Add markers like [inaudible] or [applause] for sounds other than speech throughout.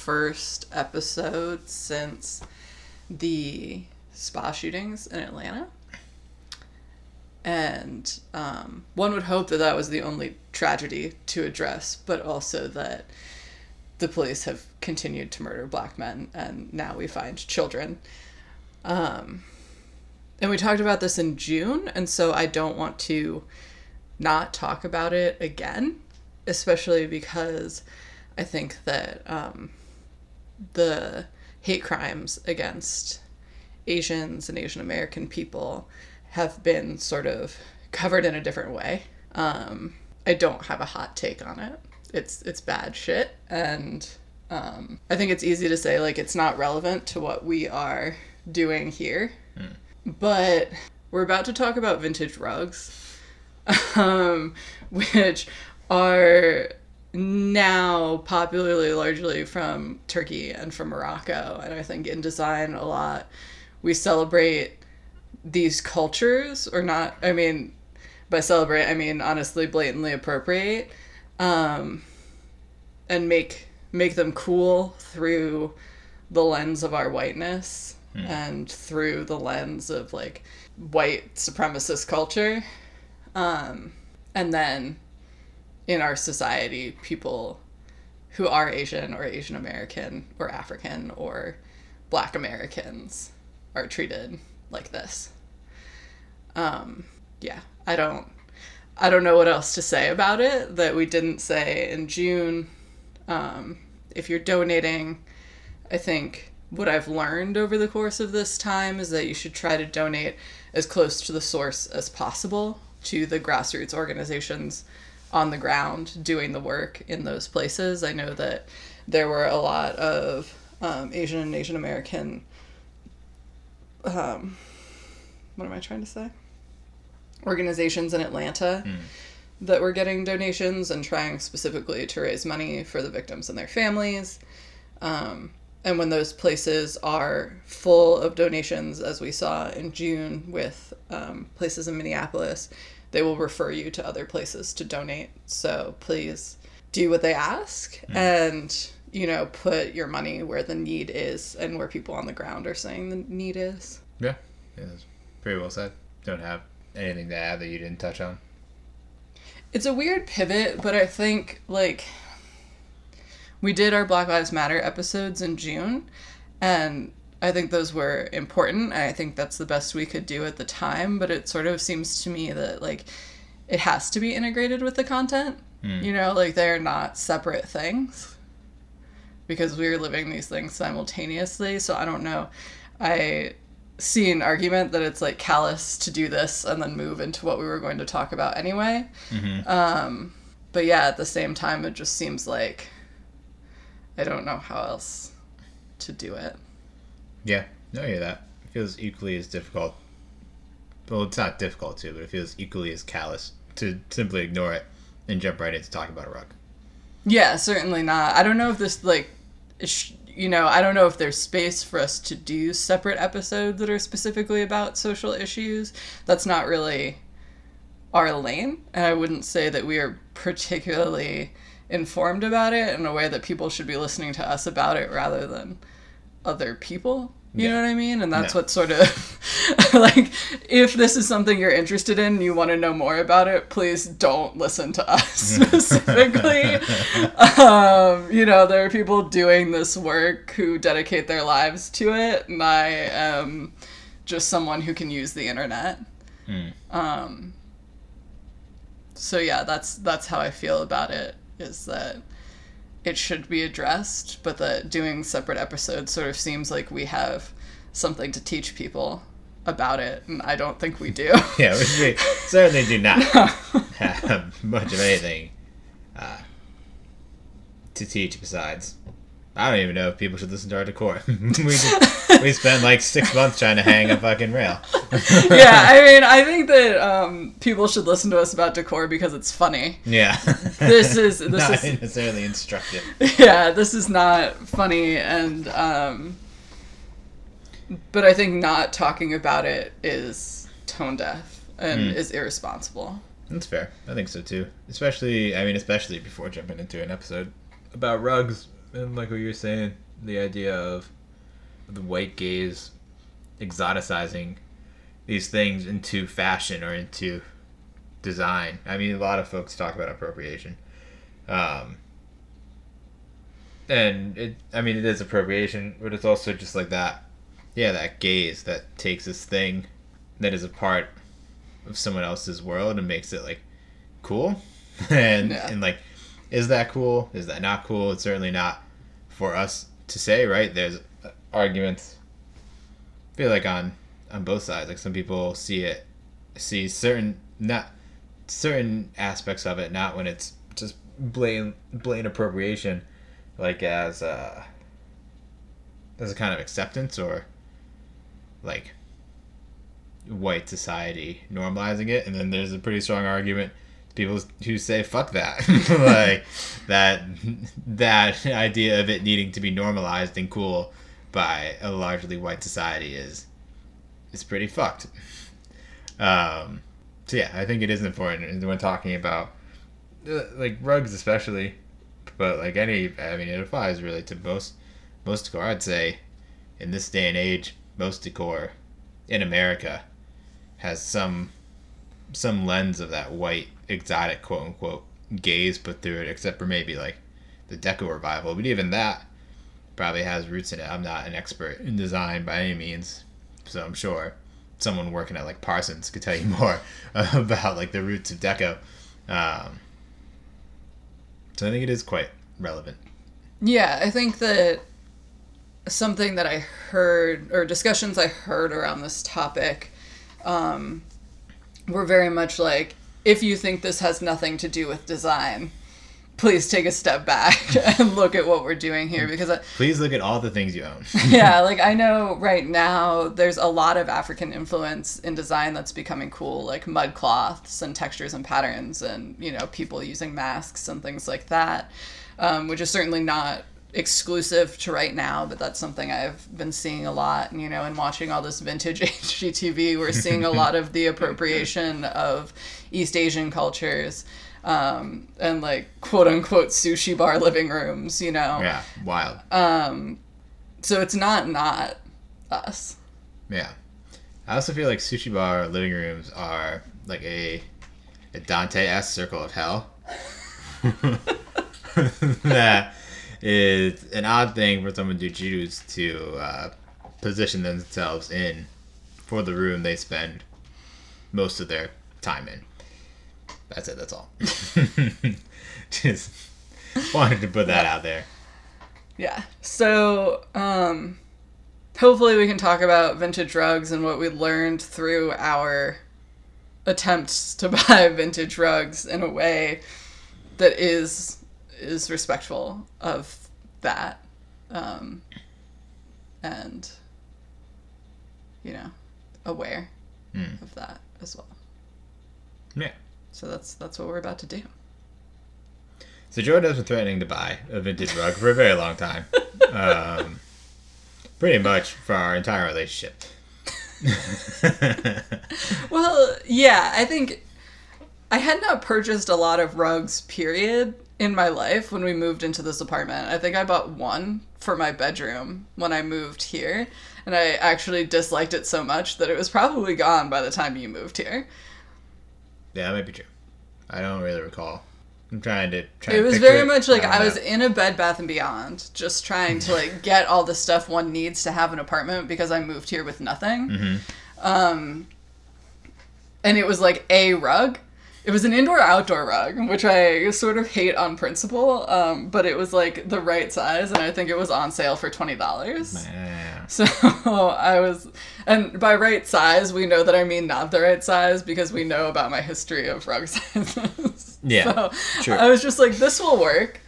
first episode since the spa shootings in Atlanta. And um, one would hope that that was the only tragedy to address, but also that the police have continued to murder black men and now we find children. Um, and we talked about this in June, and so I don't want to not talk about it again, especially because I think that um, the hate crimes against Asians and Asian American people have been sort of covered in a different way. Um, I don't have a hot take on it. It's it's bad shit, and um, I think it's easy to say like it's not relevant to what we are doing here. But we're about to talk about vintage rugs, [laughs] um, which are now popularly largely from Turkey and from Morocco. And I think in design, a lot we celebrate these cultures, or not, I mean, by celebrate, I mean honestly, blatantly appropriate, um, and make make them cool through the lens of our whiteness and through the lens of like white supremacist culture. Um, and then in our society, people who are Asian or Asian American or African or Black Americans are treated like this. Um, yeah, I don't, I don't know what else to say about it that we didn't say in June. Um, if you're donating, I think what I've learned over the course of this time is that you should try to donate as close to the source as possible to the grassroots organizations on the ground doing the work in those places. I know that there were a lot of um, Asian and Asian American. Um, what am I trying to say? Organizations in Atlanta that were getting donations and trying specifically to raise money for the victims and their families. Um, and when those places are full of donations, as we saw in June with um, places in Minneapolis, they will refer you to other places to donate. So please do what they ask hmm. and, you know, put your money where the need is and where people on the ground are saying the need is. Yeah. yeah that's very well said. Don't have anything to add that you didn't touch on. It's a weird pivot, but I think like we did our Black Lives Matter episodes in June, and I think those were important. I think that's the best we could do at the time, but it sort of seems to me that like it has to be integrated with the content. You know, like they're not separate things because we're living these things simultaneously. So I don't know. I see an argument that it's like callous to do this and then move into what we were going to talk about anyway. Um, but yeah, at the same time, it just seems like I don't know how else to do it. Yeah. No, hear that. It feels equally as difficult. Well, it's not difficult to, but it feels equally as callous to simply ignore it and jump right into talking about a rug. Yeah, certainly not. I don't know if this like, you know, I don't know if there's space for us to do separate episodes that are specifically about social issues. That's not really our lane, and I wouldn't say that we are particularly informed about it in a way that people should be listening to us about it rather than other people. You Yeah. know what I mean? And that's No. what sort of [laughs] like if this is something you're interested in and you want to know more about it, please don't listen to us [laughs] [laughs] specifically. um, you know, there are people doing this work who dedicate their lives to it, and I am just someone who can use the internet. Um, so yeah, that's that's how I feel about it. Is that it should be addressed, but that doing separate episodes sort of seems like we have something to teach people about it, and I don't think we do. [laughs] Yeah, we certainly do not [laughs] have much of anything uh, to teach besides I don't even know if people should listen to our decor. [laughs] we just, we spent like six months trying to hang a fucking rail. [laughs] yeah, I mean, I think that um, people should listen to us about decor because it's funny. Yeah. This is [laughs] this not is necessarily instructive. yeah, this is not funny, and um, but I think not talking about it is tone deaf and Hmm. is irresponsible. That's fair. I think so too. Especially, I mean, especially before jumping into an episode about rugs and like what you were saying, the idea of the white gaze exoticizing these things into fashion or into design. I mean, a lot of folks talk about appropriation. Um, and it, I mean, it is appropriation, but it's also just like that, yeah, that gaze that takes this thing that is a part of someone else's world and makes it like cool [laughs] and Yeah. and like is that cool? Is that not cool? It's certainly not for us to say right? There's arguments I feel like on on both sides. Like some people see it see certain not certain aspects of it not when it's just blatant blatant appropriation like as uh as a kind of acceptance or like white society normalizing it. And then there's a pretty strong argument people who say fuck that. [laughs] Like that that idea of it needing to be normalized and cool by a largely white society is is pretty fucked. Um so yeah i think it is important when talking about uh, like rugs especially but like any i mean it applies really to most most decor. I'd say in this day and age most decor in america has some some lens of that white exotic quote unquote gaze put through it, except for maybe like the Deco revival. But even that probably has roots in it. I'm not an expert in design by any means, so I'm sure someone working at like Parsons could tell you [laughs] more about like the roots of Deco. Um, so I think it is quite relevant. Yeah, I think that something that I heard or discussions I heard around this topic um, were very much like if you think this has nothing to do with design, please take a step back [laughs] and look at what we're doing here because I, Please look at all the things you own. [laughs] yeah, [laughs] like I know right now there's a lot of African influence in design that's becoming cool, like mud cloths and textures and patterns, and you know people using masks and things like that, um, which is certainly not exclusive to right now, but that's something I've been seeing a lot. And you know, and watching all this vintage [laughs] HGTV, we're seeing a lot of the appropriation of East Asian cultures. Um, and like quote unquote sushi bar living rooms, you know. yeah, wild. Um, so it's not not us. Yeah. I also feel like sushi bar living rooms are like a, a Dante esque circle of hell. [laughs] that is an odd thing for someone to choose to uh, position themselves in for the room they spend most of their time in. That's it, that's all. [laughs] Just wanted to put that out there. Yeah. So, um, hopefully we can talk about vintage rugs and what we learned through our attempts to [laughs] buy vintage rugs in a way that is is respectful of that, um, and you know, aware Hmm. of that as well. Yeah. So that's that's what we're about to do. So Jordan has been threatening to buy a vintage rug for a very long time. [laughs] Um, pretty much for our entire relationship. [laughs] Well, yeah, I think I had not purchased a lot of rugs, period, in my life when we moved into this apartment. I think I bought one for my bedroom when I moved here, and I actually disliked it so much that it was probably gone by the time you moved here. yeah, that might be true. I don't really recall. I'm trying to. Try It was very much like don't I was in a Bed Bath and Beyond, just trying to like [laughs] get all the stuff one needs to have an apartment because I moved here with nothing. Mhm. Um, and it was like a rug. It was an indoor outdoor rug, which I sort of hate on principle. Um, but it was like the right size, and I think it was on sale for twenty dollars. So I was, and by right size, we know that I mean not the right size because we know about my history of rug [laughs] sizes. Yeah, So sure. I was just like, this will work.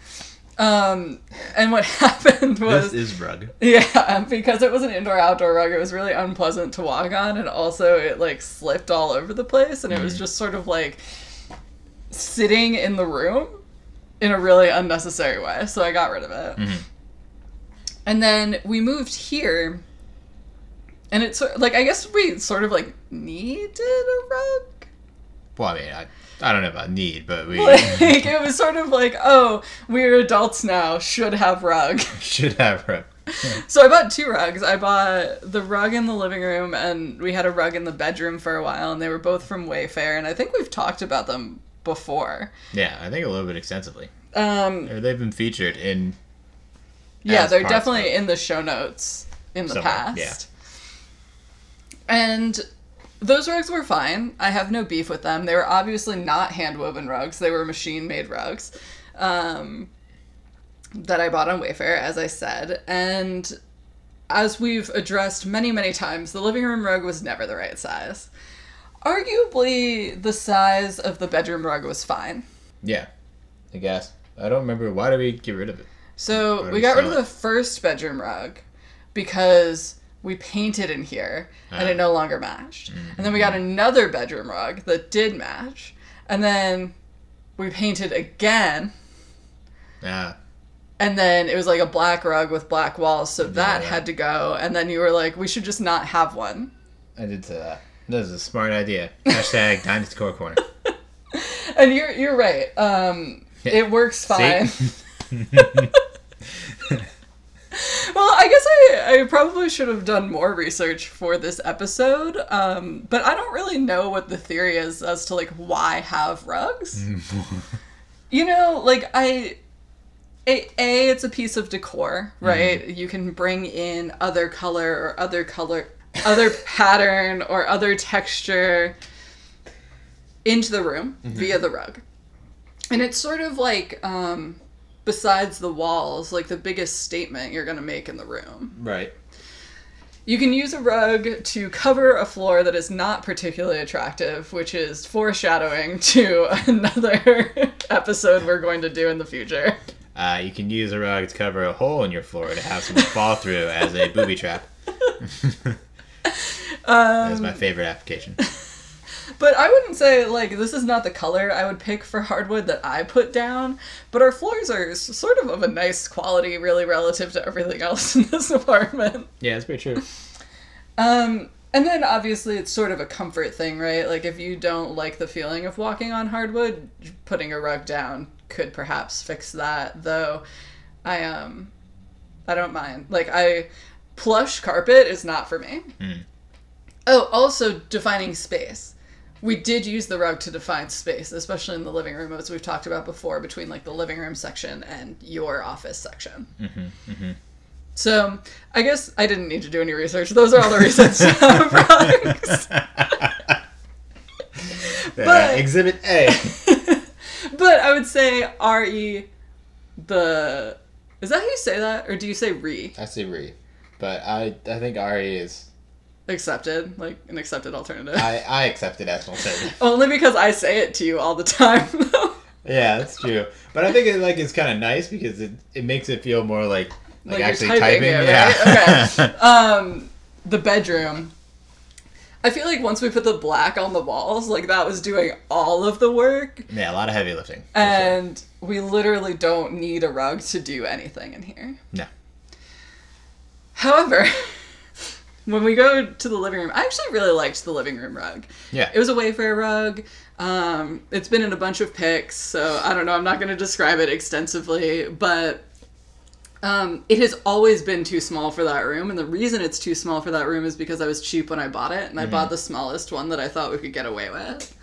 Um, and what [laughs] happened was This is rug. Yeah, [laughs] because it was an indoor outdoor rug, it was really unpleasant to walk on, and also it like slipped all over the place, and it was just sort of like sitting in the room in a really unnecessary way. So I got rid of it. And then we moved here, and it's like I guess we sort of like needed a rug. Well, I mean, I, I don't know about need, but we Like [laughs] it was sort of like, oh, we're adults now, should have rug. [laughs] should have rug. So I bought two rugs. I bought the rug in the living room, and we had a rug in the bedroom for a while, and they were both from Wayfair, and I think we've talked about them before. Yeah, I think a little bit extensively. Um, they've been featured in yeah, they're definitely in the show notes in the Somewhere, past. yeah. And those rugs were fine. I have no beef with them. They were obviously not hand woven rugs, they were machine made rugs um, that I bought on Wayfair, as I said. And as we've addressed many, many times, the living room rug was never the right size. Arguably, the size of the bedroom rug was fine. Yeah, I guess. I don't remember why did we get rid of it. So we got rid of the first bedroom rug because we painted in here and Ah. it no longer matched. And then we got another bedroom rug that did match. And then we painted again. Yeah, And then it was like a black rug with black walls, so that yeah. had to go. And then you were like, we should just not have one. I did say that. This is a smart idea. Hashtag [laughs] Dynasty Core Corner. And you're you're right. Um, Yeah. It works fine. [laughs] [laughs] Well, I guess I, I probably should have done more research for this episode, um, but I don't really know what the theory is as to like why have rugs. [laughs] you know, like I, a, a it's a piece of decor, right? You can bring in other color or other color, other [laughs] pattern or other texture into the room via the rug, and it's sort of like. Um, besides the walls, like the biggest statement you're going to make in the room. right. You can use a rug to cover a floor that is not particularly attractive, which is foreshadowing [laughs] to another [laughs] episode we're going to do in the future. Uh, you can use a rug to cover a hole in your floor to have someone fall through as a booby trap. That's [laughs] Um, my favorite application. But I wouldn't say, like, this is not the color I would pick for hardwood that I put down, but our floors are sort of of a nice quality, really, relative to everything [laughs] else in this apartment. Yeah, that's pretty true. Um, and then obviously it's sort of a comfort thing, right? Like if you don't like the feeling of walking on hardwood, putting a rug down could perhaps fix that. Though, I um, I don't mind. Like I, plush carpet is not for me. Mm. Oh, also defining space. We did use the rug to define space, especially in the living room, as we've talked about before, between like the living room section and your office section. So I guess I didn't need to do any research. Those are all the reasons [laughs] to have rugs. [laughs] Uh, exhibit A. [laughs] But I would say re the is that how you say that, or do you say re I say re, but I I think RE is accepted, like an accepted alternative? I I accept it as an alternative. [laughs] Only because I say it to you all the time. [laughs] though. Yeah, that's true. But I think it like it's kind of nice because it, it makes it feel more like like, Like actually typing typing. it, yeah. right? [laughs] um, the bedroom. I feel like once we put the black on the walls, like that was doing all of the work. yeah, a lot of heavy lifting. for sure. And we literally don't need a rug to do anything in here. No. However, when we go to the living room, I actually really liked the living room rug. Yeah. It was a Wayfair rug. Um, it's been in a bunch of pics, so I don't know. I'm not going to describe it extensively, but um, it has always been too small for that room. And the reason it's too small for that room is because I was cheap when I bought it, and I bought the smallest one that I thought we could get away with.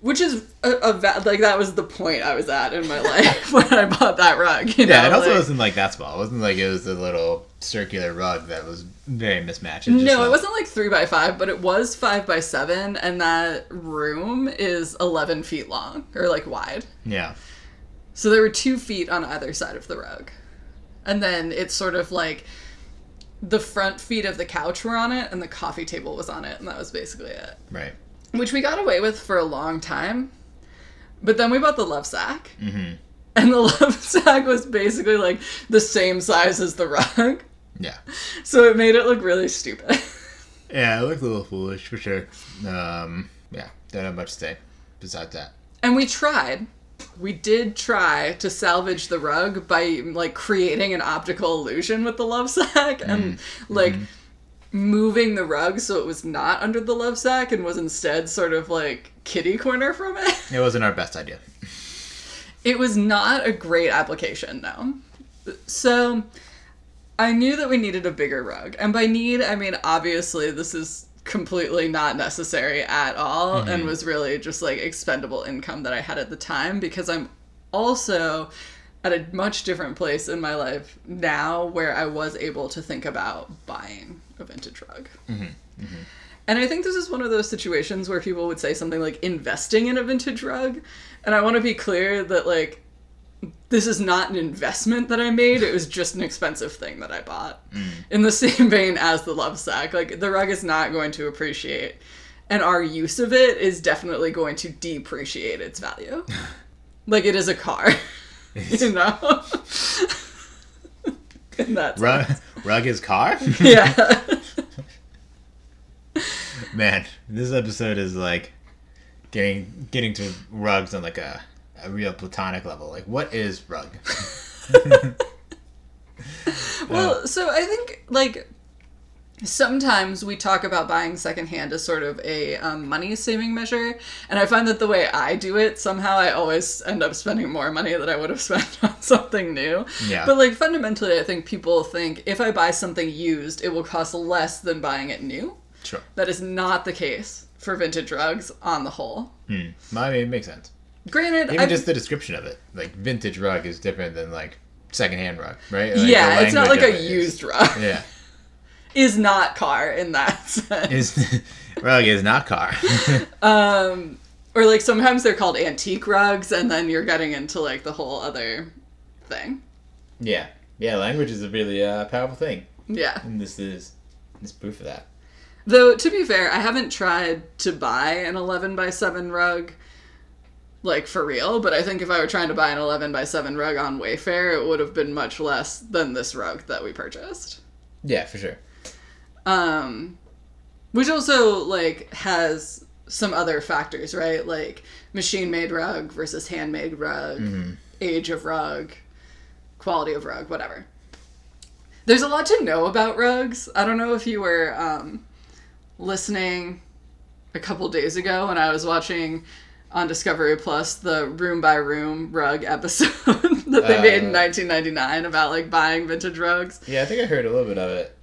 Which is a, a va- like that was the point I was at in my [laughs] life when I bought that rug. You know, Yeah, it also like- wasn't like that small. It wasn't like it was a little circular rug that was very mismatched. It No, like- it wasn't like three by five, but it was five by seven, and that room is eleven feet long or like wide. Yeah. So there were two feet on either side of the rug, and then it's sort of like the front feet of the couch were on it, and the coffee table was on it, and that was basically it. Right. Which we got away with for a long time, but then we bought the love sack, Mm-hmm. and the [laughs] love sack was basically like the same size as the rug. Yeah. So it made it look really stupid. [laughs] Yeah, it looked a little foolish for sure. Um, yeah, don't have much to say besides that. And we tried. We did try to salvage the rug by like creating an optical illusion with the love sack and like moving the rug so it was not under the love sack and was instead sort of like kitty corner from it. [laughs] It wasn't our best idea. It was not a great application, no. So I knew that we needed a bigger rug. And by need, I mean obviously this is completely not necessary at all mm-hmm. and was really just like expendable income that I had at the time because I'm also at a much different place in my life now where I was able to think about buying a vintage rug. And I think this is one of those situations where people would say something like investing in a vintage rug. And I want to be clear that, like, this is not an investment that I made. It was just an expensive thing that I bought. Mm. In the same vein as the love sack. Like, the rug is not going to appreciate. And our use of it is definitely going to depreciate its value. [laughs] like, it is a car. [laughs] you know? [laughs] and that's Rug, rug is car? [laughs] [laughs] Yeah. Man, this episode is like getting getting to rugs on like a, a real platonic level. Like, what is rug? [laughs] Well, so I think like sometimes we talk about buying secondhand as sort of a um, money saving measure, and I find that the way I do it, somehow I always end up spending more money than I would have [laughs] spent on something new. Yeah. But like fundamentally, I think people think if I buy something used, it will cost less than buying it new. Sure. That is not the case for vintage rugs on the whole. Hmm. I mean, it makes sense. Granted, Even I just the description of it, like vintage rug, is different than like secondhand rug, right? Like, yeah, it's not like a it used rug. Yeah, [laughs] Is not car in that [laughs] sense. is rug is not car. [laughs] Um, or like sometimes they're called antique rugs, and then you're getting into like the whole other thing. yeah, yeah. Language is a really uh, powerful thing, Yeah. and this is this is proof of that. Though to be fair, I haven't tried to buy an 11 by 7 rug like for real, but I think if I were trying to buy an 11 by 7 rug on Wayfair, it would have been much less than this rug that we purchased. Yeah, for sure. Um which also like has some other factors, right? Like machine made rug versus handmade rug, age of rug, quality of rug, whatever. There's a lot to know about rugs. I don't know if you were um, listening a couple days ago when I was watching on Discovery Plus the room by room rug episode [laughs] that they made in Uh. 1999 about like buying vintage rugs. Yeah, I think I heard a little bit of it.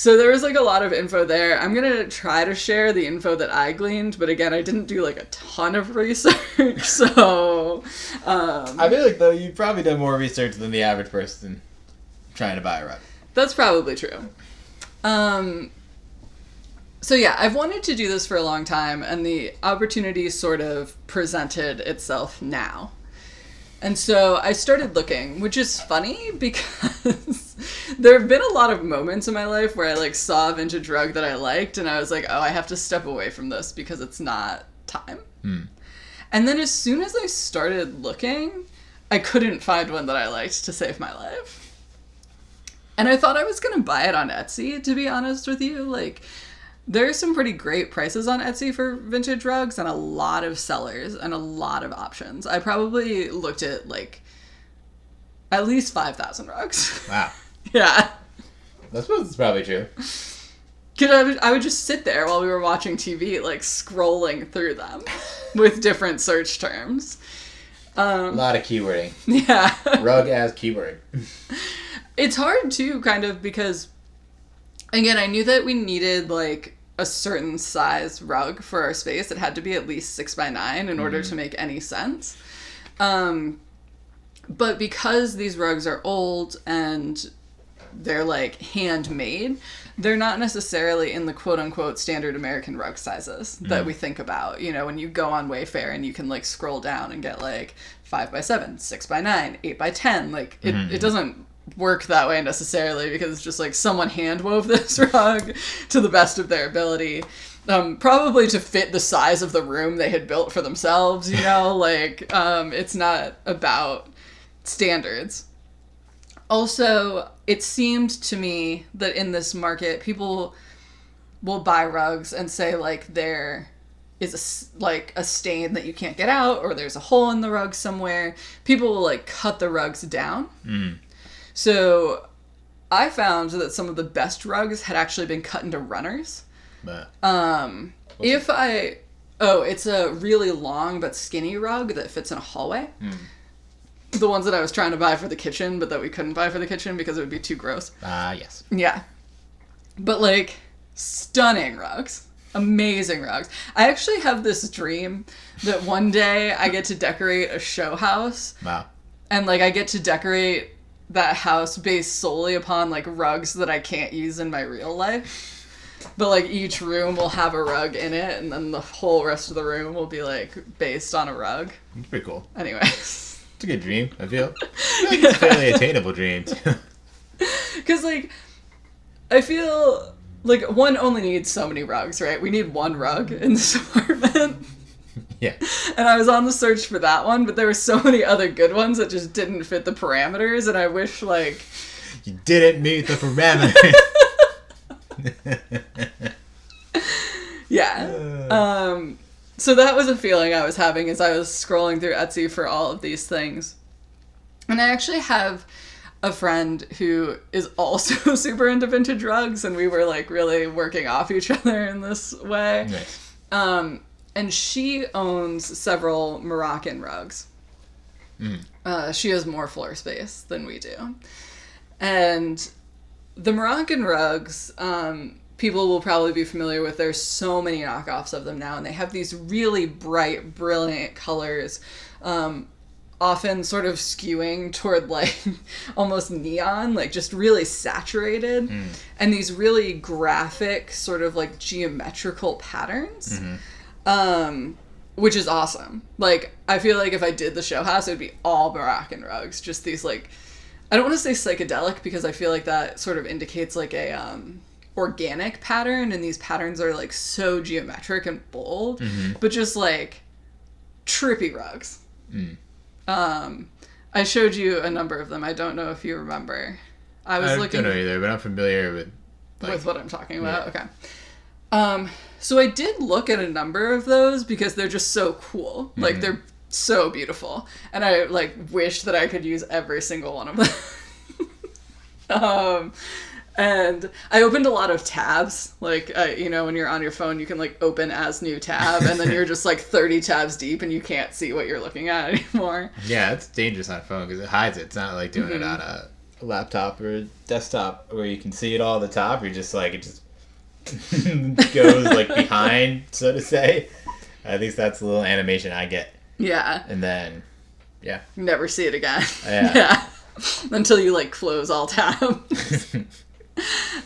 So there was like a lot of info there. I'm gonna try to share the info that I gleaned, but again, I didn't do like a ton of [laughs] research. So, um, I feel like though you've probably done more research than the average person trying to buy a rug. that's probably true. Um, so yeah, I've wanted to do this for a long time, and the opportunity sort of presented itself now. And so I started looking, which is funny [laughs] because there have been a lot of moments in my life where I like saw a vintage rug that I liked and I was like, "Oh, I have to step away from this because it's not time." Hmm. And then as soon as I started looking, I couldn't find one that I liked to save my life. And I thought I was going to buy it on Etsy, to be honest with you. Like, there are some pretty great prices on Etsy for vintage rugs and a lot of sellers and a lot of options. I probably looked at like at least 5,000 rugs. Wow, [laughs] yeah. I suppose it's probably true. Because I would, I would just sit there while we were watching TV, like scrolling through them with different search terms. A Um, lot of keywording. [laughs] yeah. Rug as keyword. it's hard too kind of because again i knew that we needed like a certain size rug for our space. It had to be at least six by nine in order to mm. make any sense. Um but because these rugs are old and they're like handmade they're not necessarily in the quote unquote standard american rug sizes that mm. we think about. You know when you go on wayfair and you can like scroll down and get like five by seven six by nine eight by ten like it, it mm-hmm. doesn't work that way necessarily because it's just like someone hand wove [laughs] this rug to the best of their ability um, probably to fit the size of the room they had built for themselves you know [laughs] like um, it's not about standards. Also, it seemed to me that in this market, people will buy rugs and say like there is a like a stain that you can't get out or there's a hole in the rug somewhere. People will like cut the rugs down. So I found that some of the best rugs had actually been cut into runners. But Um, if I oh, it's a really long but skinny rug that fits in a hallway. The ones that I was trying to buy for the kitchen, but that we couldn't buy for the kitchen because it would be too gross. ah yes. Yeah. But like stunning rugs. Amazing rugs. I actually have this dream that one day I get to decorate a show house Wow. and like I get to decorate that house based solely upon like rugs that I can't use in my real life. But like each room will have a rug in it and then the whole rest of the room will be like based on a rug. It's pretty cool. Anyways. [laughs] It's a good dream. I feel. I like it's a fairly attainable dream too. [laughs] Because, like, I feel like one only needs so many rugs, right? We need one rug in this [laughs] apartment. Yeah. [laughs] And I was on the search for that one, but there were so many other good ones that just didn't fit the parameters, and I wish, like, You didn't meet the parameters. [laughs] yeah. Um, so that was a feeling I was having as I was scrolling through Etsy for all of these things. And I actually have a friend who is also [laughs] super into vintage rugs, and we were like really working off each other in this way. nice. Um, and she owns several Moroccan rugs. Uh, she has more floor space than we do. And the Moroccan rugs, um, people will probably be familiar with. There's so many knockoffs of them now, and they have these really bright, brilliant colors. Um, often sort of skewing toward like [laughs] almost neon, like just really saturated, and these really graphic, sort of like geometrical patterns. Um, which is awesome. Like, I feel like if I did the show house, it would be all Moroccan rugs. Just these like, I don't want to say psychedelic because I feel like that sort of indicates like a um, organic pattern, and these patterns are like so geometric and bold, but just like trippy rugs. Um, I showed you a number of them. I don't know if you remember. I was I looking don't know either, but I'm familiar with. Like, with what I'm talking about. Yeah. Okay. Um, so I did look at a number of those because they're just so cool. Mm-hmm. Like they're so beautiful, and I like wish that I could use every single one of them. [laughs] um, and I opened a lot of tabs. Like uh, you know, when you're on your phone, you can like open as new tab, and then you're just like [laughs] 30 tabs deep, and you can't see what you're looking at [laughs] anymore. Yeah, it's dangerous on a phone because it hides it. It's not like doing it on a laptop or desktop where you can see it all at the top. You're just like it just [laughs] goes like behind, so to say. At least that's the little animation I get, Yeah, and then yeah, never see it again. [laughs] Yeah. Until you like close all tabs. [laughs]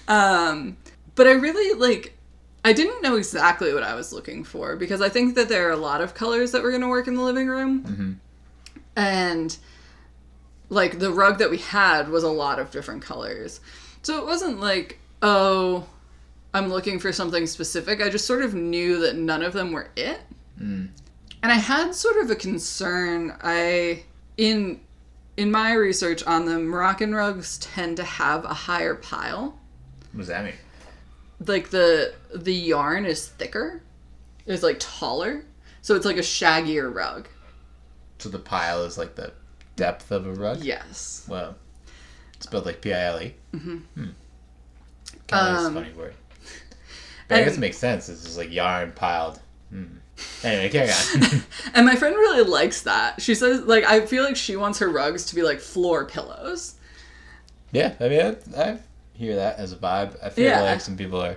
Um, but I really like. I didn't know exactly what I was looking for because I think that there are a lot of colors that were going to work in the living room, and like the rug that we had was a lot of different colors, so it wasn't like oh, I'm looking for something specific. I just sort of knew that none of them were it, and I had sort of a concern. I in in my research on them, Moroccan rugs tend to have a higher pile what does that mean? like the the yarn is thicker It's like taller so it's like a shaggier rug So the pile is like the depth of a rug. yes Well, it's spelled like P I L E. Mm-hmm. Hmm. That's a Um, funny word. But I guess it makes sense. It's just like yarn piled. Hmm. Anyway, carry on. [laughs] and my friend really likes that she says like i feel like she wants her rugs to be like floor pillows yeah, I mean, I, I hear that as a vibe. I feel Yeah. like some people are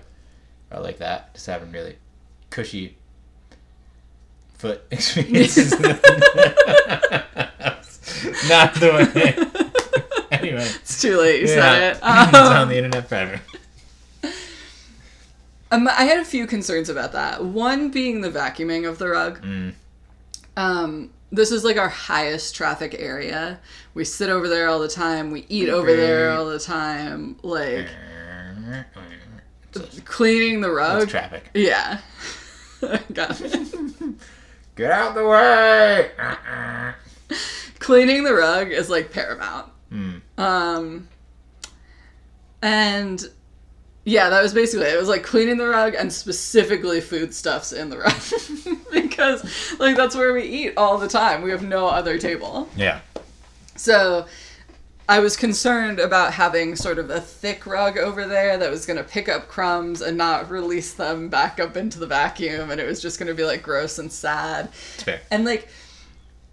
are like that, just having really cushy foot [laughs] experiences. [laughs] Not the way. anyway, it's too late you yeah, said it it's on um, the internet forever. Um, i had a few concerns about that one being the vacuuming of the rug Mm. um this is like our highest traffic area we sit over there all the time we eat over there all the time like [laughs] cleaning the rug That's traffic. Yeah. [laughs] Got it. [laughs] Get out the way! Uh-uh. cleaning the rug is like paramount. Mm. Um, and yeah, that was basically it. It was like cleaning the rug and specifically foodstuffs in the rug [laughs] because like that's where we eat all the time. We have no other table. Yeah. So I was concerned about having sort of a thick rug over there that was going to pick up crumbs and not release them back up into the vacuum and it was just going to be like gross and sad. Fair. And like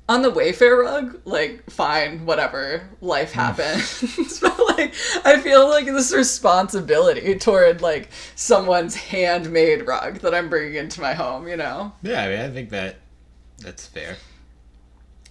on the Wayfair rug, like fine, whatever, life happens. [laughs] but like I feel like this responsibility toward like someone's handmade rug that I'm bringing into my home, you know. Yeah, I mean, I think that that's fair.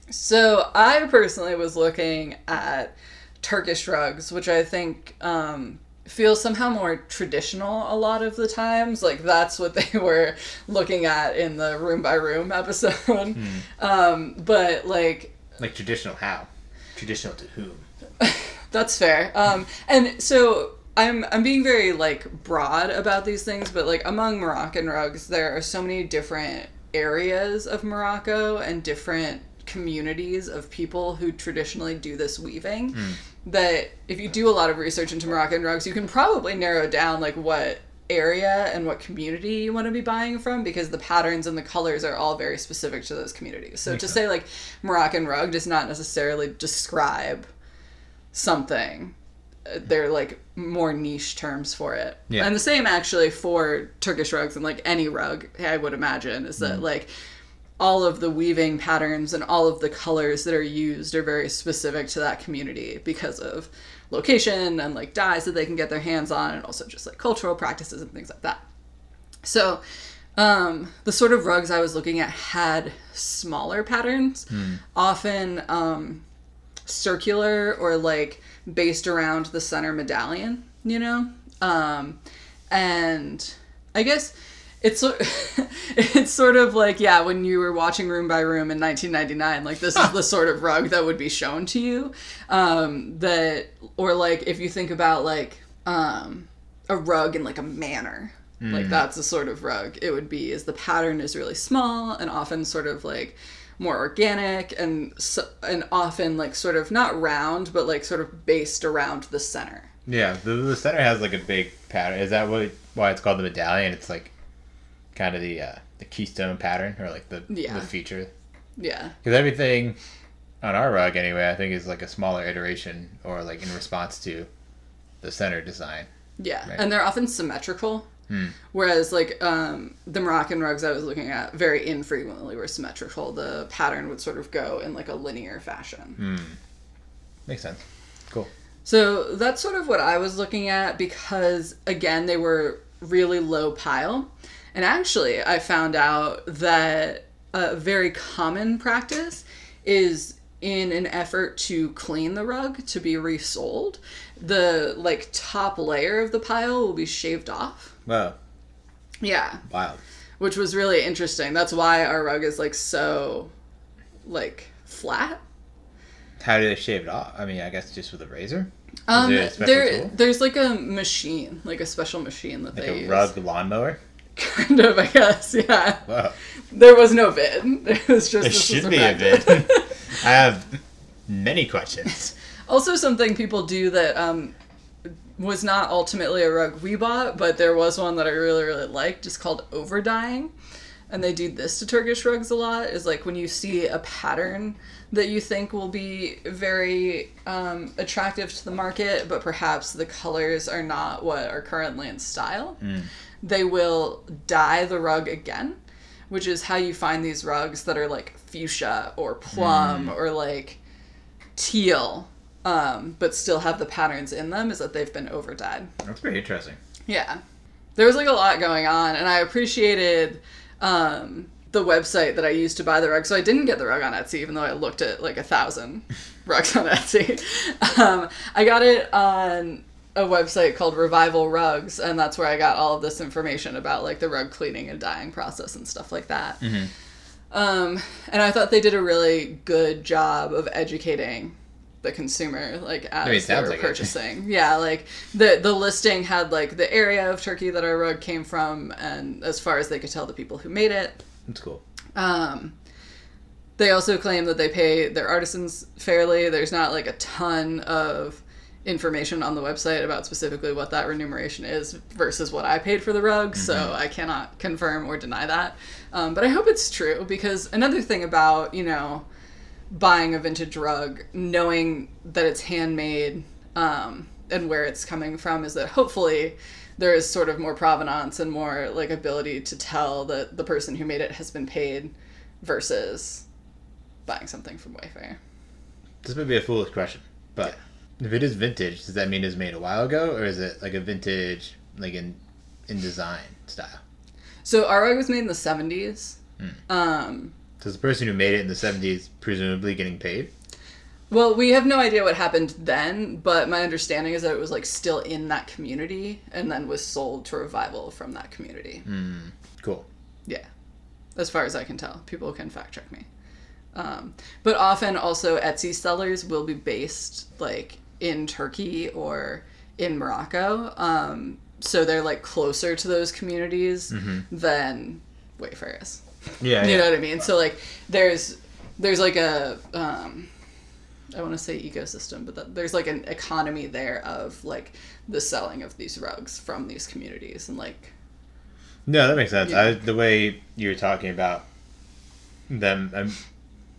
So I personally was looking at Turkish rugs, which I think um, feel somehow more traditional a lot of the times. Like that's what they [laughs] were looking at in the room by room episode. Um, but like Like traditional how? Traditional to whom? [laughs] That's fair. Um, and so I'm I'm being very like broad about these things, but like among Moroccan rugs, there are so many different areas of Morocco and different communities of people who traditionally do this weaving that if you do a lot of research into Moroccan rugs, you can probably narrow down like what area and what community you want to be buying from because the patterns and the colors are all very specific to those communities. So to say like Moroccan rug does not necessarily describe something. Uh, They're like more niche terms for it. Yeah. And the same actually for Turkish rugs and like any rug, I would imagine, is that like all of the weaving patterns and all of the colors that are used are very specific to that community because of location and like dyes that they can get their hands on and also just like cultural practices and things like that. So, um, the sort of rugs I was looking at had smaller patterns, often um, circular or like based around the center medallion, you know? Um, and I guess it's [laughs] it's sort of like yeah when you were watching room by room in 1999 like this is [laughs] the sort of rug that would be shown to you um that or like if you think about like um a rug in like a manor like that's the sort of rug it would be is the pattern is really small and often sort of like more organic and and often like sort of not round but like sort of based around the center Yeah, the, the center has like a big pattern. Is that what why it's called the medallion? It's like kind of the uh, the keystone pattern or like the Yeah. the feature. yeah Because everything on our rug anyway, I think is like a smaller iteration or like in response to the center design. Yeah, Right. and they're often symmetrical. Whereas, like um, the Moroccan rugs I was looking at, very infrequently were symmetrical. The pattern would sort of go in like a linear fashion. Makes sense. Cool. So that's sort of what I was looking at because, again, they were really low pile. And actually, I found out that a very common practice is in an effort to clean the rug to be resold, the like top layer of the pile will be shaved off. Wow. Yeah, Wild. which was really interesting. That's why our rug is like so like flat. How do they shave it off? I mean, I guess just with a razor. Um, there there, there's like a machine, like a special machine that Like they a use. rug lawnmower. Kind of, I guess. Yeah. Wow. There was no vid. [laughs] It was just. There should be a vid. [laughs] I have many questions. also, something people do that um, was not ultimately a rug we bought, but there was one that I really, really liked. It's called over dyeing. And they do this to Turkish rugs a lot. Is like when you see a pattern that you think will be very um, attractive to the market, but perhaps the colors are not what are currently in style. They will dye the rug again, which is how you find these rugs that are like fuchsia or plum or like teal, um, but still have the patterns in them. Is that they've been over dyed. That's pretty interesting. Yeah. There was like a lot going on, and I appreciated um, the website that I used to buy the rug. So I didn't get the rug on Etsy, even though I looked at like a thousand [laughs] rugs on Etsy. Um, I got it on a website called Revival Rugs, and that's where I got all of this information about like the rug cleaning and dyeing process and stuff like that. Um, and I thought they did a really good job of educating the consumer, like as mean, it they were like it. purchasing. [laughs] Yeah, like the the listing had like the area of Turkey that our rug came from, and as far as they could tell, the people who made it. That's cool. Um, They also claim that they pay their artisans fairly. There's not like a ton of information on the website about specifically what that remuneration is versus what I paid for the rug, so I cannot confirm or deny that. Um, but I hope it's true because another thing about, you know, buying a vintage rug, knowing that it's handmade um, and where it's coming from, is that hopefully there is sort of more provenance and more like ability to tell that the person who made it has been paid versus buying something from Wayfair. This may be a foolish question, but if it is vintage, does that mean it was made a while ago, or is it like a vintage, like in in design style? So our rug was made in the 70s. Um, So the person who made it in the seventies presumably getting paid? Well, we have no idea what happened then, but my understanding is that it was like still in that community and then was sold to Revival from that community. Cool. Yeah, as far as I can tell. People can fact check me. Um, but often also Etsy sellers will be based like in Turkey or in Morocco. Um, so they're like closer to those communities than Wayfair is. [laughs] Yeah. You know what I mean? So like there's there's like a um I want to say ecosystem, but that, there's like an economy there of like the selling of these rugs from these communities and like No, that makes sense. Yeah. I, the way you were talking about them, um,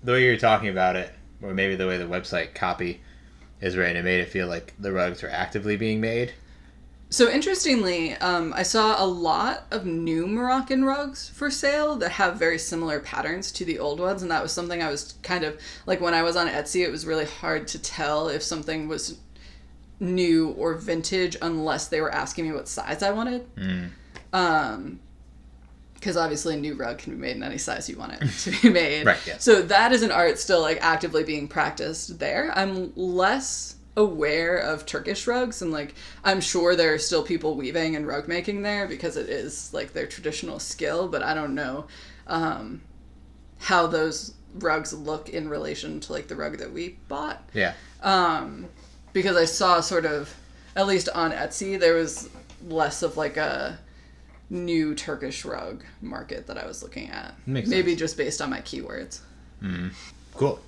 the way you were talking about it, or maybe the way the website copy is written, it made it feel like the rugs are actively being made. So interestingly, um, I saw a lot of new Moroccan rugs for sale that have very similar patterns to the old ones, and that was something I was kind of like when I was on Etsy. It was really hard to tell if something was new or vintage unless they were asking me what size I wanted. Um, because obviously a new rug can be made in any size you want it [laughs] to be made. Right, yeah. So that is an art still like actively being practiced there. I'm less aware of Turkish rugs and like I'm sure there are still people weaving and rug making there because it is like their traditional skill, but I don't know um, how those rugs look in relation to like the rug that we bought Yeah. um, because I saw sort of, at least on Etsy, there was less of like a new Turkish rug market that I was looking at. Makes Maybe sense. just based on my keywords. Cool.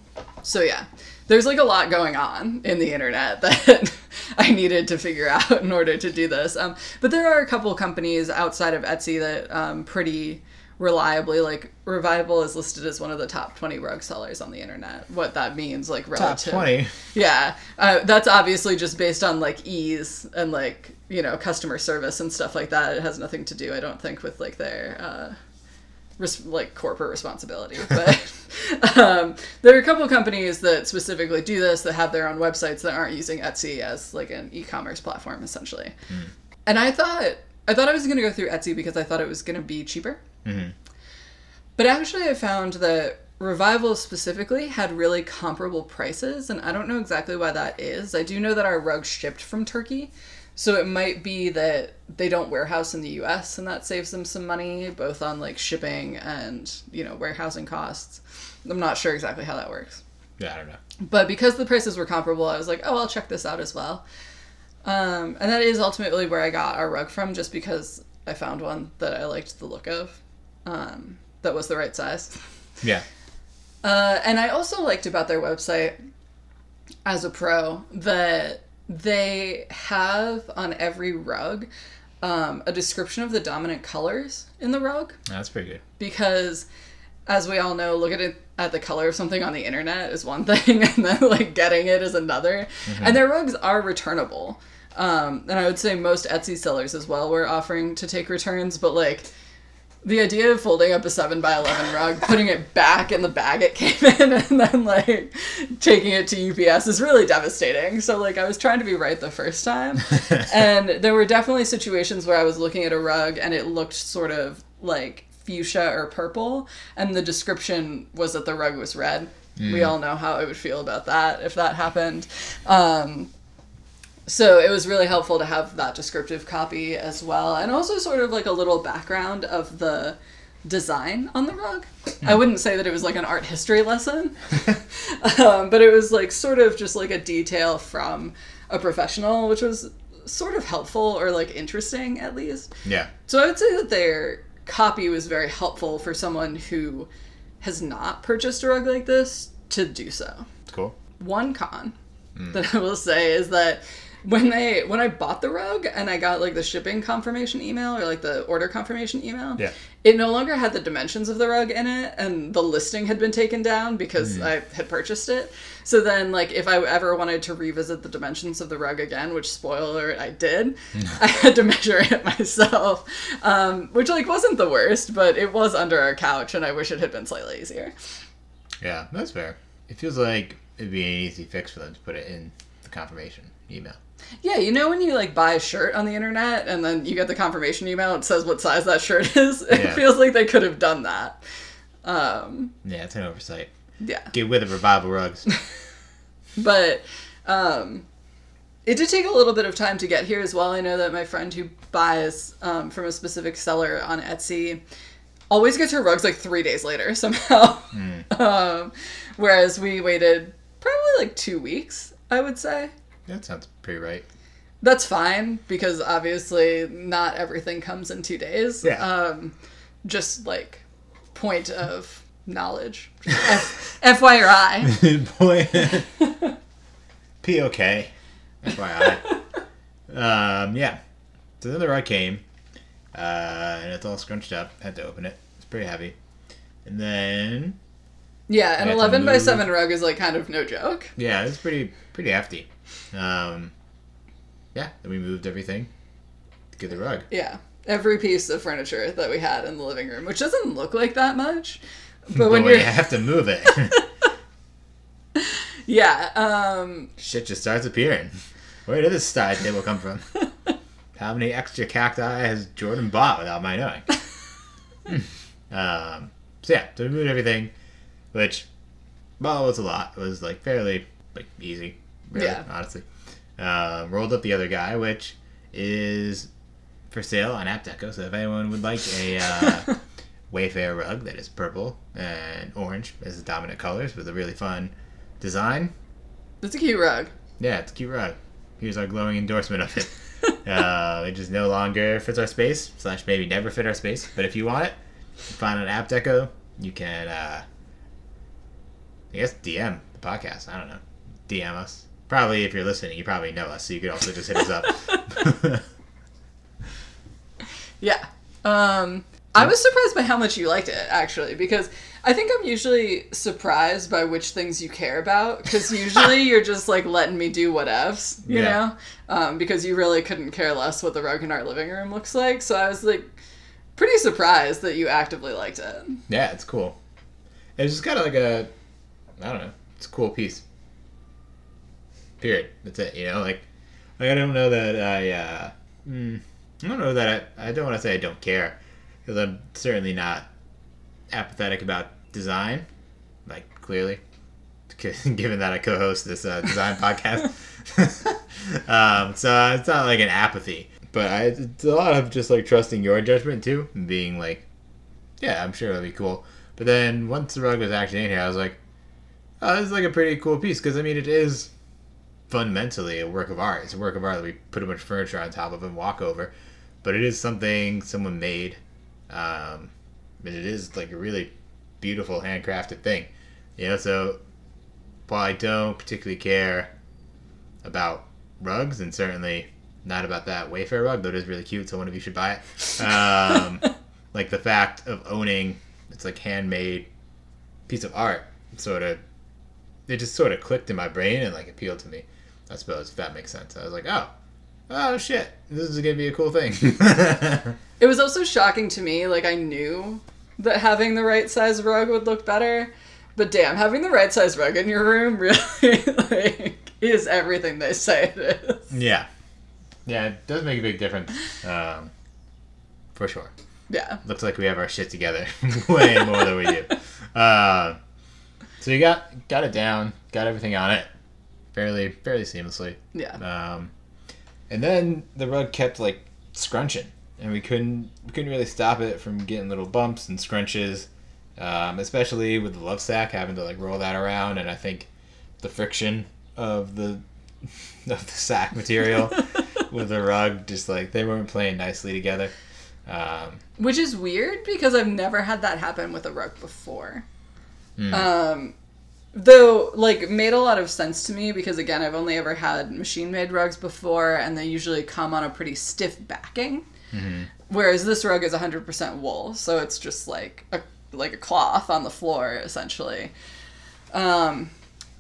So yeah, there's like a lot going on in the internet [laughs] that I needed to figure out in order to do this. Um, but there are a couple companies outside of Etsy that um, pretty reliably, like Revival is listed as one of the top 20 rug sellers on the internet. What that means, like Top 20. Yeah, uh, that's obviously just based on like ease and like you know customer service and stuff like that. It has nothing to do, I don't think, with like their uh, res- like corporate responsibility. [laughs] But um, there are a couple companies that specifically do this that have their own websites that aren't using Etsy as like an e-commerce platform essentially. And I thought I thought I was going to go through Etsy because I thought it was going to be cheaper. But actually, I found that Revival specifically had really comparable prices, and I don't know exactly why that is. I do know that our rug shipped from Turkey, so it might be that they don't warehouse in the US and that saves them some money, both on like shipping and, you know, warehousing costs. I'm not sure exactly how that works. Yeah, I don't know. But because the prices were comparable, I was like, oh, I'll check this out as well. Um, and that is ultimately where I got our rug from, just because I found one that I liked the look of, um, that was the right size. Yeah. Uh, and I also liked about their website as a pro that they have on every rug um, a description of the dominant colors in the rug. That's pretty good. because as we all know look at it at the color of something on the internet is one [laughs] thing and then like getting it is another. And their rugs are returnable. Um, and i would say most etsy sellers as well were offering to take returns but like the idea of folding up a 7 by 11 rug putting it back in the bag it came in [laughs] and then like taking it to ups is really devastating so like i was trying to be right the first time [laughs] and there were definitely situations where I was looking at a rug and it looked sort of like fuchsia or purple, and the description was that the rug was red. We all know how I would feel about that if that happened. Um, so it was really helpful to have that descriptive copy as well, and also sort of like a little background of the design on the rug. I wouldn't say that it was like an art history lesson, [laughs] um, but it was like sort of just like a detail from a professional, which was sort of helpful or like interesting at least. Yeah. So I would say that their copy was very helpful for someone who has not purchased a rug like this to do so. It's cool. One con that I will say is that when they when I bought the rug and I got like the shipping confirmation email or like the order confirmation email, Yeah. it no longer had the dimensions of the rug in it and the listing had been taken down because I had purchased it. So then like if I ever wanted to revisit the dimensions of the rug again, which spoiler I did, [laughs] I had to measure it myself. Um, which like wasn't the worst, but it was under our couch and I wish it had been slightly easier. Yeah, that's fair. It feels like it'd be an easy fix for them to put it in the confirmation email. Yeah, you know when you like buy a shirt on the internet and then you get the confirmation email it says what size that shirt [laughs] is? It Yeah. feels like they could have done that. Um, Yeah, it's an oversight. yeah. Get with it, revival rugs. [laughs] But um, it did take a little bit of time to get here as well. I know that my friend who buys um, from a specific seller on Etsy always gets her rugs like three days later [laughs] somehow. um, whereas we waited probably like two weeks, I would say. That sounds pretty right. That's fine because obviously not everything comes in two days. Yeah. Um, just like point of knowledge. F- FYI. Boy. P.O.K. FYI. um, yeah. So then the rug came, uh, and it's all scrunched up. Had to open it. It's pretty heavy. And then, Yeah, an 11 by 7 rug is like kind of no joke. yeah, it's pretty pretty hefty. Um, yeah, then we moved everything to get the rug. Yeah. Every piece of furniture that we had in the living room, which doesn't look like that much. But when But you're you have to move it, [laughs] Yeah, um shit just starts appearing. Where did this side table come from? [laughs] How many extra cacti has Jordan bought without my knowing? [laughs] um, so yeah, so we moved everything, which, well, it was a lot. It was like fairly like easy, really, Yeah. honestly. Um, rolled up the other guy, which is for sale on AptDeco. So if anyone would like a uh, [laughs] Wayfair rug that is purple and orange as the dominant colors with a really fun design, it's a cute rug. yeah, it's a cute rug. Here's our glowing endorsement of it. [laughs] uh, it just no longer fits our space, slash maybe never fit our space. But if you want it, you find it on AptDeco. You can, uh, I guess, DM the podcast. I don't know. DM us. Probably if you're listening, you probably know us, so you could also just hit us up. [laughs] Yeah. Um, I was surprised by how much you liked it, actually, because I think I'm usually surprised by which things you care about, because usually you're just like letting me do whatevs, you Yeah. know? Um, because you really couldn't care less what the rug in our living room looks like. So I was like pretty surprised that you actively liked it. yeah, it's cool. It's just kind of like a, I don't know, it's a cool piece. Period. That's it. You know, like, like I don't know that I, uh, mm, I don't know that I, I don't want to say I don't care, because I'm certainly not apathetic about design, like clearly, [laughs] given that I co-host this uh, design [laughs] podcast, [laughs] um, so it's not like an apathy, but I, it's a lot of just like trusting your judgment too, and being like, yeah, I'm sure it'll be cool. But then once the rug was actually in here, I was like, oh, this is like a pretty cool piece because I mean it is fundamentally a work of art. It's a work of art that we put a bunch of furniture on top of and walk over, but it is something someone made. Um, and it is like a really beautiful handcrafted thing, you know. So while I don't particularly care about rugs, and certainly not about that Wayfair rug, though it is really cute, so one of you should buy it. Um, [laughs] like the fact of owning it's like handmade piece of art, sort of, it just sort of clicked in my brain and like appealed to me. I suppose if that makes sense. I was like, oh, oh shit, this is gonna be a cool thing. [laughs] It was also shocking to me, like I knew that having the right size rug would look better, but damn, having the right size rug in your room [laughs] really like is everything they say it is. yeah, yeah, it does make a big difference, um, for sure. Yeah. Looks like we have our shit together [laughs] way more than we do. Uh, so you got got it down, got everything on it, fairly fairly seamlessly. Yeah. Um, and then the rug kept like scrunching, and we couldn't we couldn't really stop it from getting little bumps and scrunches, um, especially with the love sack having to like roll that around, and I think the friction of the [laughs] of the sack material [laughs] with the rug just like they weren't playing nicely together. Um, Which is weird because I've never had that happen with a rug before. Um, though, like, made a lot of sense to me because, again, I've only ever had machine made rugs before, and they usually come on a pretty stiff backing. Whereas this rug is 100% wool, so it's just like a like a cloth on the floor essentially. Um,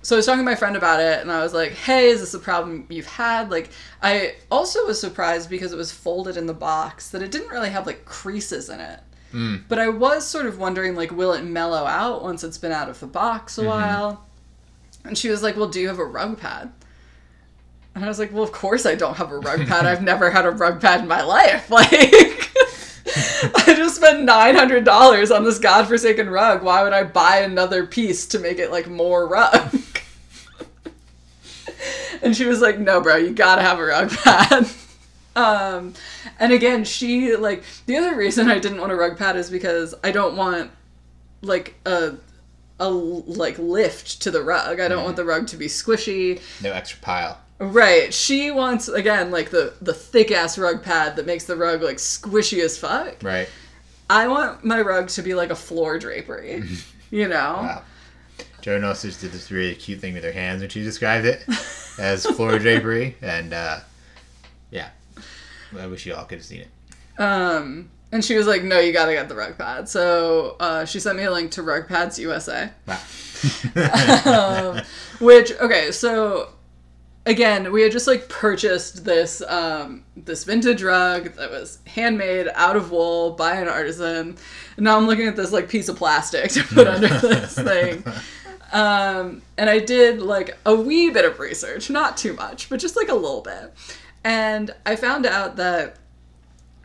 so I was talking to my friend about it, and I was like, "Hey, is this a problem you've had?" Like, I also was surprised because it was folded in the box that it didn't really have like creases in it. Mm. But I was sort of wondering, like, will it mellow out once it's been out of the box a mm-hmm. while? And she was like, "Well, do you have a rug pad?" And I was like, "Well, of course I don't have a rug pad. I've [laughs] never had a rug pad in my life. [laughs] Like, I just spent nine hundred dollars on this godforsaken rug. Why would I buy another piece to make it like more rug?" [laughs] and she was like, "No, bro, you gotta have a rug pad." Um, and again, she like the other reason I didn't want a rug pad is because I don't want like a a like lift to the rug. I don't want the rug to be squishy. No extra pile. Right. She wants again like the the thick ass rug pad that makes the rug like squishy as fuck. Right. I want my rug to be like a floor drapery. [laughs] you know? Wow. Joan also just did this really cute thing with her hands when she described it as floor drapery, and uh, I wish you all could have seen it. Um and she was like, "No, you gotta get the rug pad." So uh, she sent me a link to Rug Pads USA. Wow. um, which okay so again we had just like purchased this um this vintage rug that was handmade out of wool by an artisan and now i'm looking at this like piece of plastic to put under [laughs] this thing um and i did like a wee bit of research not too much but just like a little bit and i found out that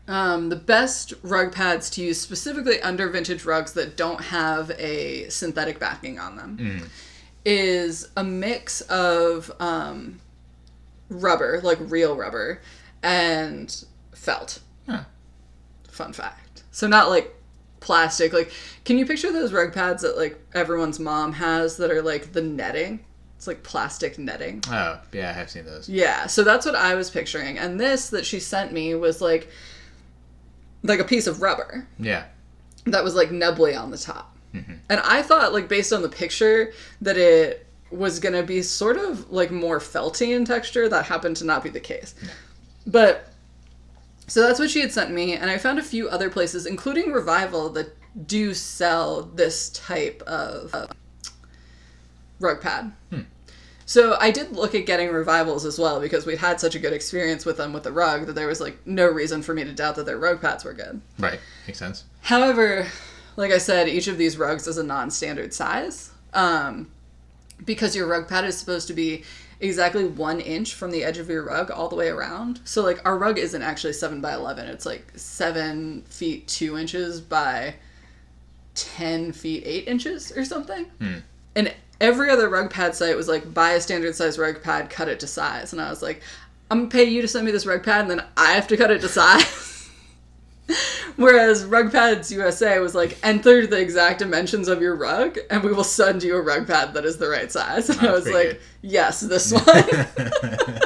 um, the best rug pads to use specifically under vintage rugs that don't have a synthetic backing on them is a mix of um, rubber, like real rubber, and felt. Huh. Fun fact. So not like plastic. Like, can you picture those rug pads that like everyone's mom has that are like the netting? It's like plastic netting. Oh, yeah, I have seen those. Yeah, so that's what I was picturing. And this that she sent me was like like a piece of rubber Yeah. that was like nubbly on the top. And I thought like based on the picture that it was going to be sort of like more felty in texture. That happened to not be the case. But so that's what she had sent me and I found a few other places including Revival that do sell this type of uh, rug pad. So I did look at getting revivals as well because we'd had such a good experience with them with the rug that there was like no reason for me to doubt that their rug pads were good. Right. Makes sense. However, like I said, each of these rugs is a non-standard size. Um, because your rug pad is supposed to be exactly one inch from the edge of your rug all the way around. So like our rug isn't actually seven by eleven; it's like seven feet two inches by ten feet eight inches or something. And every other rug pad site was like buy a standard size rug pad, cut it to size, and I was like, I'm gonna pay you to send me this rug pad, and then I have to cut it to size. [laughs] Whereas Rug Pads USA was like, enter the exact dimensions of your rug, and we will send you a rug pad that is the right size. [laughs] And I That's was like, yes, this [laughs] one.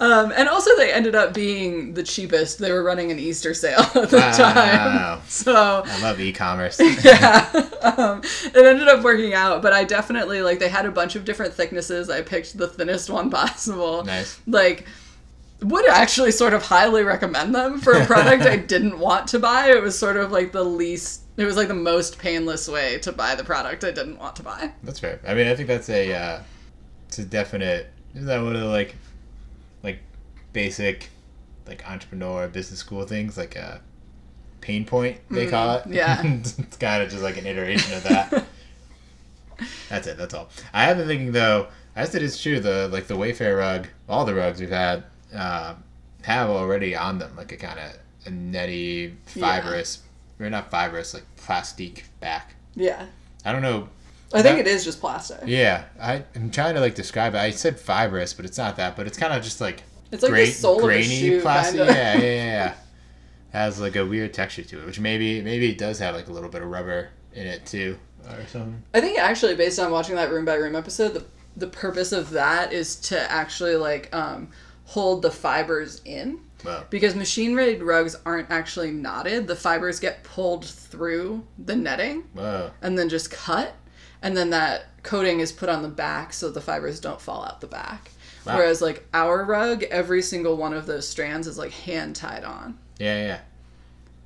Um, and also, they ended up being the cheapest. They were running an Easter sale at the Wow. time. So, I love e-commerce. [laughs] yeah, um, it ended up working out. But I definitely, like, they had a bunch of different thicknesses. I picked the thinnest one [laughs] possible. Nice. like would actually sort of highly recommend them for a product I [laughs] didn't want to buy. It was sort of like the least it was like the most painless way to buy the product I didn't want to buy. That's fair. I mean, I think that's a uh, it's a definite. Isn't that one of the like basic like entrepreneur business school things like a pain point they call it? yeah. [laughs] it's kind of just like an iteration of that. [laughs] that's it. That's all. I have been thinking though. As it is true, the like the Wayfair rug, all the rugs we've had uh, have already on them like a kind of a netty Yeah. fibrous, or not fibrous, like plastic back. Yeah. I don't know I think That- it is just plastic. yeah, I, I'm trying to like describe it. I said fibrous, but it's not that. But it's kind of just like It's like the sole of a shoe, plastic. kinda. Yeah, yeah, yeah. [laughs] Has like a weird texture to it, which maybe maybe it does have like a little bit of rubber in it too, or something. I think actually based on watching that room by room episode, the the purpose of that is to actually like um hold the fibers in. Well, because machine made rugs aren't actually knotted. The fibers get pulled through the netting whoa. and then just cut, and then that coating is put on the back so the fibers don't fall out the back. Wow. Whereas like our rug, every single one of those strands is like hand tied on. Yeah, yeah.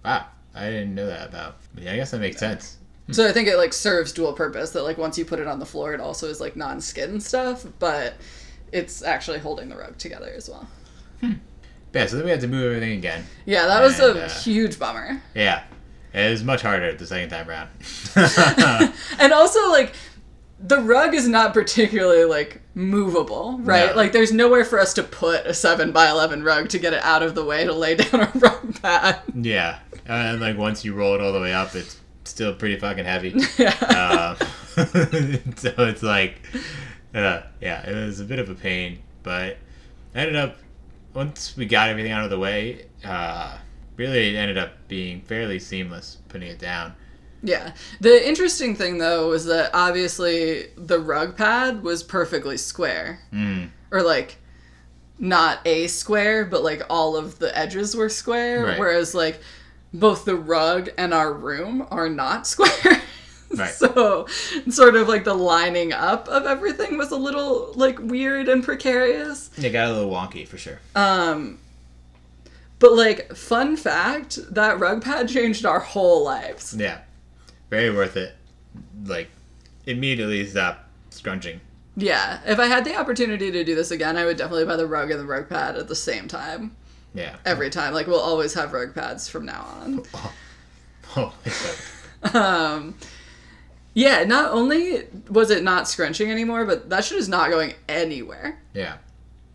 Wow. I didn't know that about. Yeah, I guess that makes sense. So I think it like serves dual purpose that like once you put it on the floor, it also is like non-skin stuff, but it's actually holding the rug together as well. Yeah, so then we had to move everything again. Yeah, that was And, a uh, huge bummer. Yeah. It was much harder the second time around. [laughs] [laughs] And also like the rug is not particularly like movable, right? No. Like there's nowhere for us to put a seven by eleven rug to get it out of the way to lay [laughs] down a rug pad. yeah. And like once you roll it all the way up, it's still pretty fucking heavy. [laughs] yeah. uh, [laughs] so it's like, uh, yeah, it was a bit of a pain, but ended up once we got everything out of the way, uh, really ended up being fairly seamless putting it down. Yeah. The interesting thing though was that obviously the rug pad was perfectly square. Mm. Or like not a square, but like all of the edges were square. Right. Whereas like both the rug and our room are not [laughs] square. Right. so sort of like the lining up of everything was a little like weird and precarious. It got a little wonky for sure. Um but like fun fact, that rug pad [laughs] changed our whole lives. Yeah, very worth it. Like immediately stop scrunching. Yeah, if I had the opportunity to do this again, I would definitely buy the rug and the rug pad at the same time. Yeah. Every time. Like, we'll always have rug pads from now on. [laughs] Oh, God. [laughs] Um, yeah, not only was it not scrunching anymore, but that shit is not going anywhere. yeah.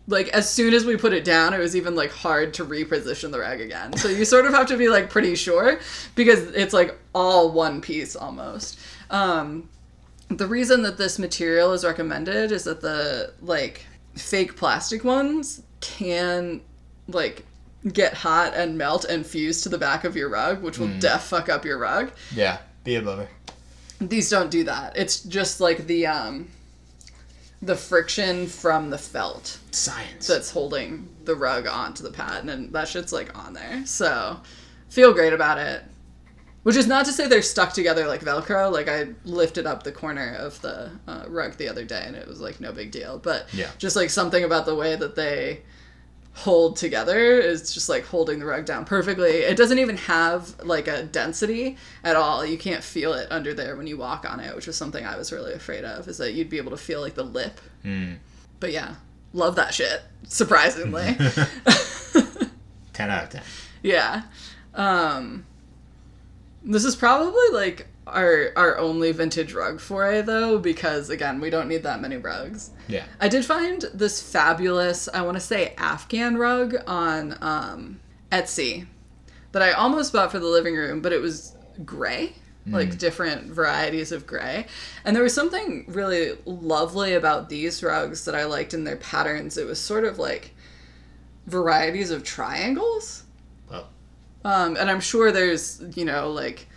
Like, as soon as we put it down, it was even, like, hard to reposition the rag again. So you sort of have to be, like, pretty sure because it's, like, all one piece almost. Um, the reason that this material is recommended is that the, like, fake plastic ones can, like, get hot and melt and fuse to the back of your rug, which will def fuck up your rug. Yeah. Be a lover. These don't do that. It's just like the um the friction from the felt Science. that's holding the rug onto the pad and that shit's like on there. So feel great about it. Which is not to say they're stuck together like Velcro. Like I lifted up the corner of the uh, rug the other day and it was like no big deal. But Yeah. just like something about the way that they hold together is just like holding the rug down perfectly. It doesn't even have like a density at all. You can't feel it under there when you walk on it, which was something I was really afraid of, is that you'd be able to feel like the lip. Mm. But yeah, love that shit. Surprisingly. [laughs] [laughs] 10 out of 10. yeah. Um this is probably like our our only vintage rug foray though because again, we don't need that many rugs. Yeah. I did find this fabulous, I want to say Afghan rug on um, Etsy that I almost bought for the living room, but it was gray, like different varieties of gray. And there was something really lovely about these rugs that I liked in their patterns. It was sort of like varieties of triangles. Well, Um, and I'm sure there's, you know, like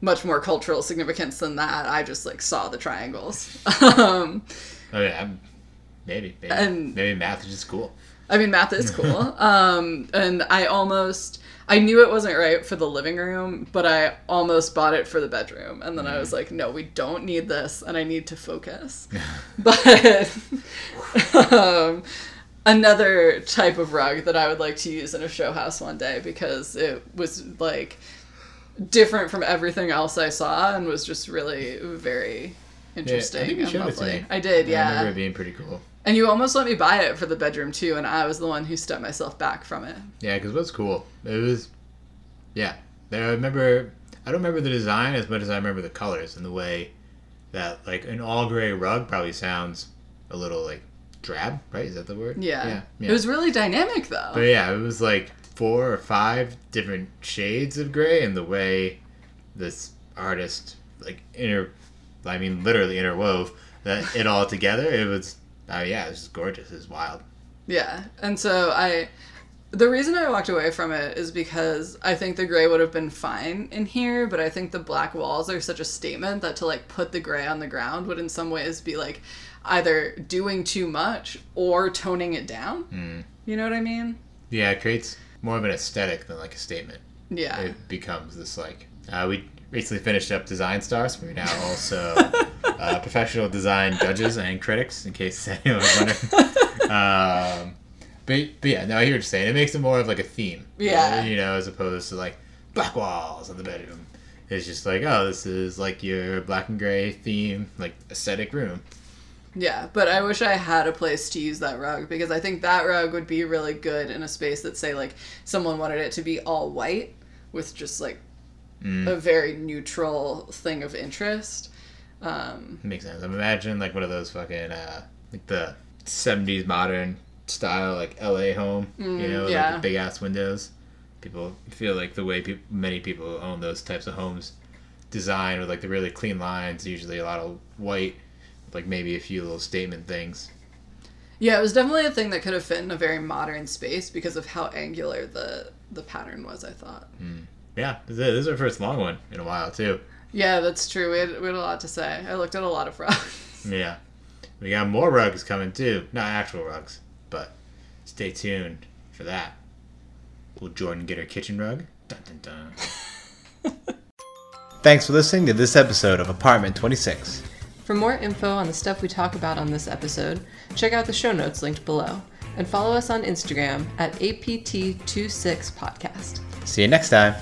much more cultural significance than that. I just like saw the triangles. um, oh yeah. Maybe. Maybe, And- maybe math is just cool. I mean, math is cool. [laughs] um, and I almost, I knew it wasn't right for the living room, but I almost bought it for the bedroom. And then I was like, no, we don't need this, and I need to focus. [laughs] but um, another type of rug that I would like to use in a show house one day because it was like different from everything else I saw and was just really very interesting think and it lovely. I did, yeah. I yeah. remember it being pretty cool. And you almost let me buy it for the bedroom too, and I was the one who stepped myself back from it. Yeah, because what's cool? It was, yeah. I remember. I don't remember the design as much as I remember the colors and the way that like an all gray rug probably sounds a little like drab, right? Is that the word? Yeah. Yeah. yeah. It was really dynamic though. but yeah, it was like four or five different shades of gray, and the way this artist like inter, I mean literally interwove that it all together. It was. Oh yeah, it was gorgeous. It was wild. Yeah. And so I the reason I walked away from it is because I think the gray would have been fine in here, but I think the black walls are such a statement that to like put the gray on the ground would in some ways be like either doing too much or toning it down. Mm. You know what I mean? Yeah, it creates more of an aesthetic than like a statement. Yeah. It becomes this like uh, we recently finished up Design Stars. We're now also [laughs] uh, professional design judges and critics. In case [laughs] anyone was wondering. [laughs] Um, but, but yeah, no, I hear what you're saying. It makes it more of like a theme. Yeah. You know, as opposed to like black walls in the bedroom. It's just like, oh, this is like your black and gray theme, like aesthetic room. Yeah, but I wish I had a place to use that rug because I think that rug would be really good in a space that say like someone wanted it to be all white with just like Mm. a very neutral thing of interest. Um, Makes sense. I'm imagining like one of those fucking uh like the '70s modern style like LA home, you know, yeah. like big ass windows. People feel like the way peop many people own those types of homes, designed with like the really clean lines, usually a lot of white, like maybe a few little statement things. yeah, it was definitely a thing that could have fit in a very modern space because of how angular the the pattern was. I thought. Hmm. Yeah, this is, this is our first long one in a while too. Yeah, that's true. We had, we had a lot to say. I looked at a lot of rugs. [laughs] Yeah, we got more rugs coming too. Not actual rugs, but stay tuned for that. Will Jordan get her kitchen rug? Dun dun dun. [laughs] Thanks for listening to this episode of Apartment 26. For more info on the stuff we talk about on this episode, check out the show notes linked below and follow us on Instagram at APT26podcast. See you next time.